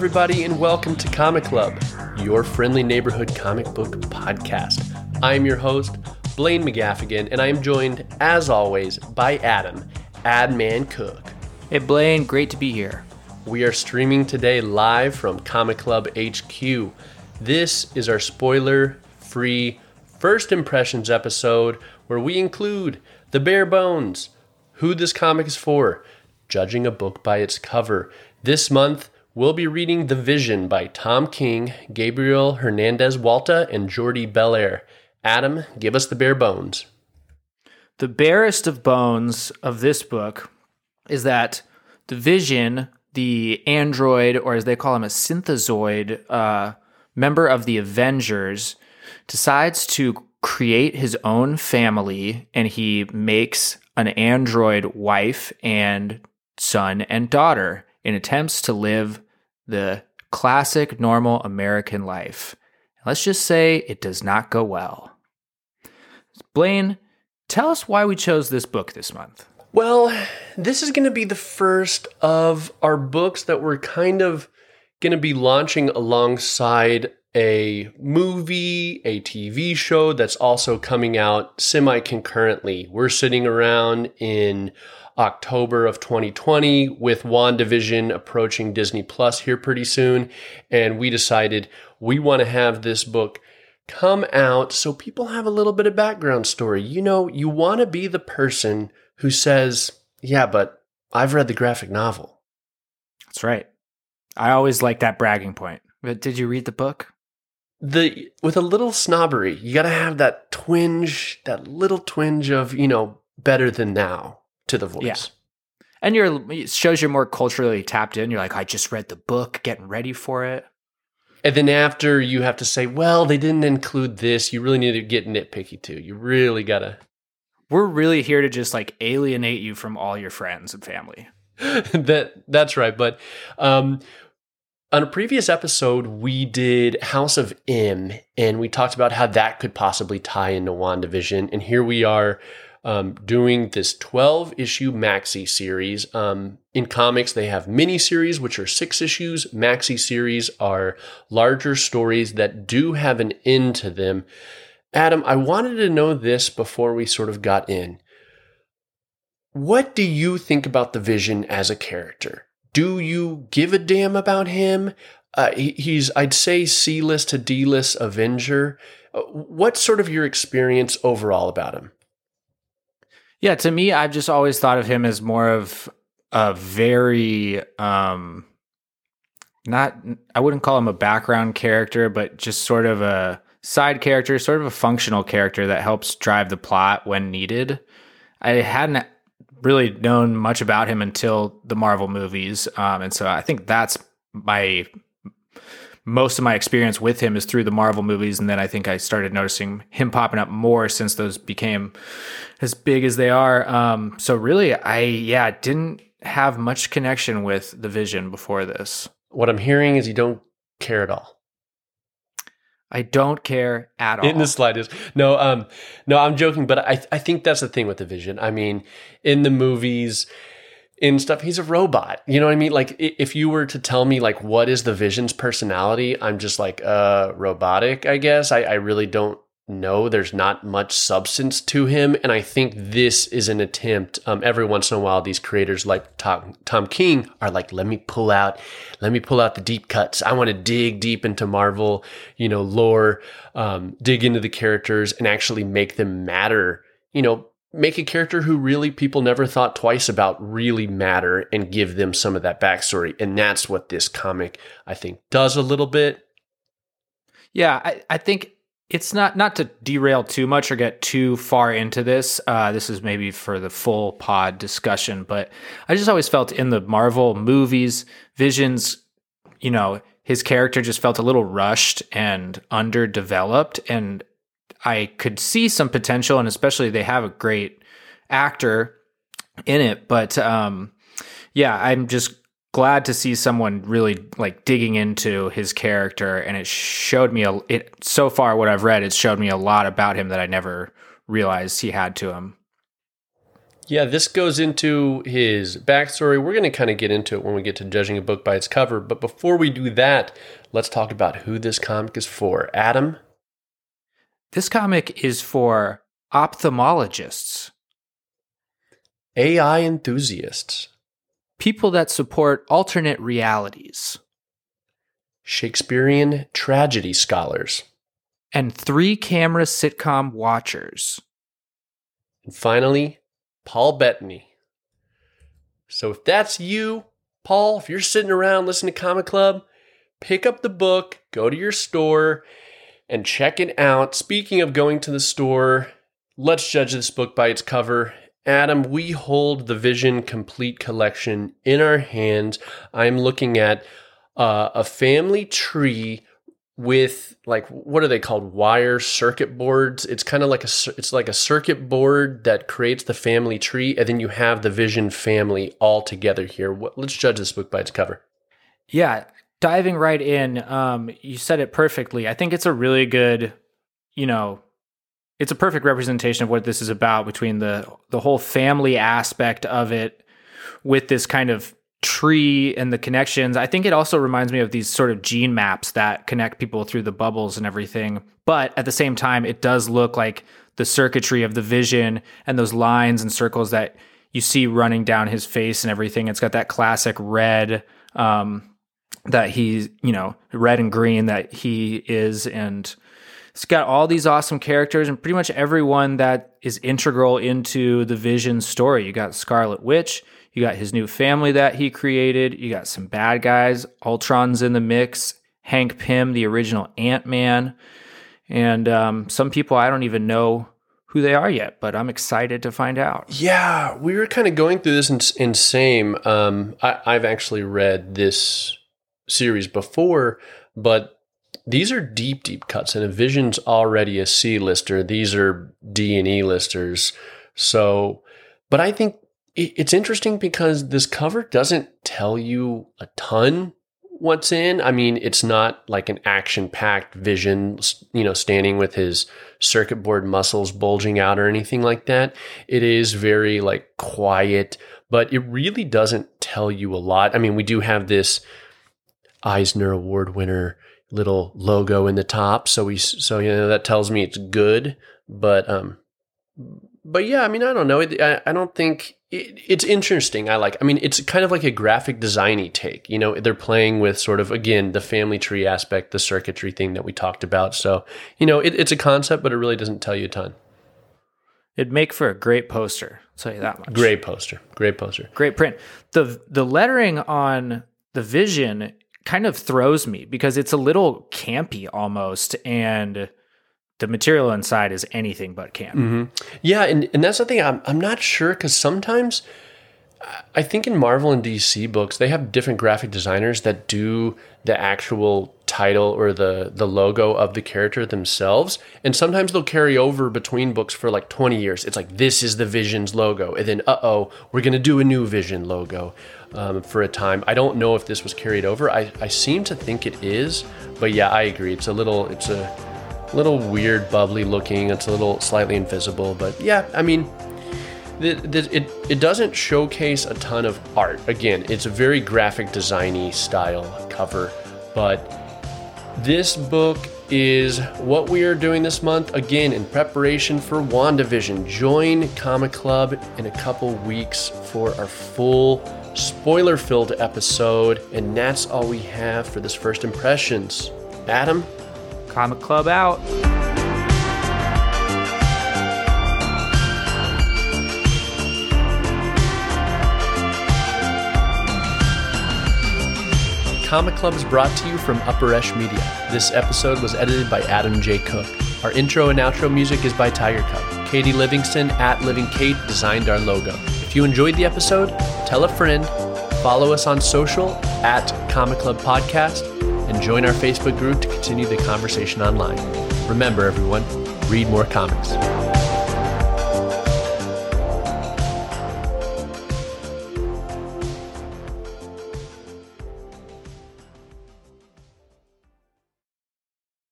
everybody, and welcome to Comic Club, your friendly neighborhood comic book podcast. I'm your host, Blaine McGaffigan, and I am joined, as always, by Adam, Adman Cook. Hey, Blaine, great to be here. We are streaming today live from Comic Club HQ. This is our spoiler free first impressions episode where we include the bare bones, who this comic is for, judging a book by its cover. This month, we'll be reading The Vision by Tom King, Gabriel Hernandez Walta, and Jordie Bellaire. Adam, give us the bare bones. The barest of bones of this book is that the Vision, the android, or as they call him, a synthezoid, uh, member of the Avengers, decides to create his own family and he makes an android wife and son and daughter in attempts to live the classic normal American life. Let's just say it does not go well. Blaine, tell us why we chose this book this month. Well, this is going to be the first of our books that we're kind of going to be launching alongside a movie, a TV show that's also coming out semi concurrently. We're sitting around in October of 2020 with WandaVision approaching Disney Plus here pretty soon. And we decided we want to have this book come out so people have a little bit of background story. You know, you want to be the person who says, Yeah, but I've read the graphic novel. That's right. I always like that bragging point. But did you read the book? The with a little snobbery, you got to have that twinge, that little twinge of you know better than now to the voice. Yeah. And you're it shows you're more culturally tapped in. You're like, I just read the book, getting ready for it. And then after you have to say, well, they didn't include this. You really need to get nitpicky too. You really gotta. We're really here to just like alienate you from all your friends and family. that that's right. But um, on a previous episode, we did House of M, and we talked about how that could possibly tie into WandaVision. And here we are um, doing this 12 issue maxi series. Um, in comics, they have mini series, which are six issues. Maxi series are larger stories that do have an end to them. Adam, I wanted to know this before we sort of got in. What do you think about the Vision as a character? Do you give a damn about him? Uh, he, he's, I'd say, C list to D list Avenger. Uh, what's sort of your experience overall about him? Yeah, to me, I've just always thought of him as more of a very, um, not, I wouldn't call him a background character, but just sort of a side character, sort of a functional character that helps drive the plot when needed. I hadn't really known much about him until the Marvel movies, um, and so I think that's my most of my experience with him is through the Marvel movies, and then I think I started noticing him popping up more since those became as big as they are. Um, so really, I yeah didn't have much connection with the Vision before this. What I'm hearing is you don't care at all. I don't care at all. In the slightest. No, um, no, I'm joking, but I, I think that's the thing with the vision. I mean, in the movies, in stuff, he's a robot. You know what I mean? Like, if you were to tell me, like, what is the vision's personality, I'm just like, uh, robotic, I guess. I, I really don't no, there's not much substance to him. And I think this is an attempt. Um, every once in a while, these creators like Tom, Tom King are like, let me pull out, let me pull out the deep cuts. I want to dig deep into Marvel, you know, lore, um, dig into the characters and actually make them matter. You know, make a character who really people never thought twice about really matter and give them some of that backstory. And that's what this comic, I think, does a little bit. Yeah, I, I think it's not not to derail too much or get too far into this. Uh, this is maybe for the full pod discussion, but I just always felt in the Marvel movies, Vision's, you know, his character just felt a little rushed and underdeveloped, and I could see some potential, and especially they have a great actor in it, but um, yeah, I'm just glad to see someone really like digging into his character and it showed me a it so far what I've read it showed me a lot about him that I never realized he had to him. Yeah, this goes into his backstory. We're going to kind of get into it when we get to judging a book by its cover. But before we do that, let's talk about who this comic is for. Adam? This comic is for ophthalmologists, AI enthusiasts, people that support alternate realities, Shakespearean tragedy scholars, and three camera sitcom watchers. and finally, Paul Bettany. So if that's you, Paul, if you're sitting around listening to Comic Club, pick up the book, go to your store, and check it out. Speaking of going to the store, let's judge this book by its cover. Adam, we hold the Vision Complete Collection in our hands. I'm looking at uh, a family tree with like what are they called wire circuit boards it's kind of like a it's like a circuit board that creates the family tree and then you have the vision family all together here what, let's judge this book by its cover Yeah, diving right in, um, you said it perfectly. I think it's a really good, you know, it's a perfect representation of what this is about between the the whole family aspect of it with this kind of tree and the connections. I think it also reminds me of these sort of gene maps that connect people through the bubbles and everything. But at the same time, it does look like the circuitry of the vision and those lines and circles that you see running down his face and everything. It's got that classic red um, that he's, you know, red and green that he is. And it's got all these awesome characters and pretty much everyone that is integral into the Vision story. You got Scarlet Witch, you got his new family that he created, you got some bad guys, Ultron's in the mix, Hank Pym, the original Ant Man, and um, some people I don't even know who they are yet, but I'm excited to find out. yeah we were kind of going through this in, in same um, I, i've actually read this series before but these are deep deep cuts and a vision's already a c lister these are d and e listers so but i think it's interesting because this cover doesn't tell you a ton what's in. I mean, it's not like an action packed vision, you know, standing with his circuit board muscles bulging out or anything like that. It is very like quiet, but it really doesn't tell you a lot. I mean, we do have this Eisner Award winner little logo in the top, so we so you know that tells me it's good, but um but yeah, I mean, I don't know. It, I, I don't think it, it's interesting. I like. I mean, it's kind of like a graphic designy take. You know, they're playing with sort of again the family tree aspect, the circuitry thing that we talked about. So you know, it, it's a concept, but it really doesn't tell you a ton. It'd make for a great poster. I'll tell you that much. Great poster. Great poster. great print. the The lettering on the Vision kind of throws me because it's a little campy almost, and the material inside is anything but camp. hmm Yeah, and, and that's the thing. I'm, I'm not sure because sometimes I think in Marvel and DC books, they have different graphic designers that do the actual title or the, the logo of the character themselves. And sometimes they'll carry over between books for like 20 years. It's like, this is the Vision's logo. And then, uh oh, we're going to do a new Vision logo um, for a time. I don't know if this was carried over. I, I seem to think it is. But yeah, I agree. It's a little, it's a little weird, bubbly looking. It's a little slightly invisible. But yeah, I mean, the, it, it doesn't showcase a ton of art. Again, it's a very graphic designy style cover, but this book is what we are doing this month again in preparation for WandaVision. Join Comic Club in a couple weeks for our full spoiler filled episode, and that's all we have for this first impressions. Adam, Comic Club out. Comic Club is brought to you from Upper Esh Media. This episode was edited by Adam J. Cook. Our intro and outro music is by Tiger Cub. Katie Livingston at Living Kate designed our logo. If you enjoyed the episode, tell a friend, follow us on social at Comic Club Podcast, and join our Facebook group to continue the conversation online. Remember, everyone, read more comics.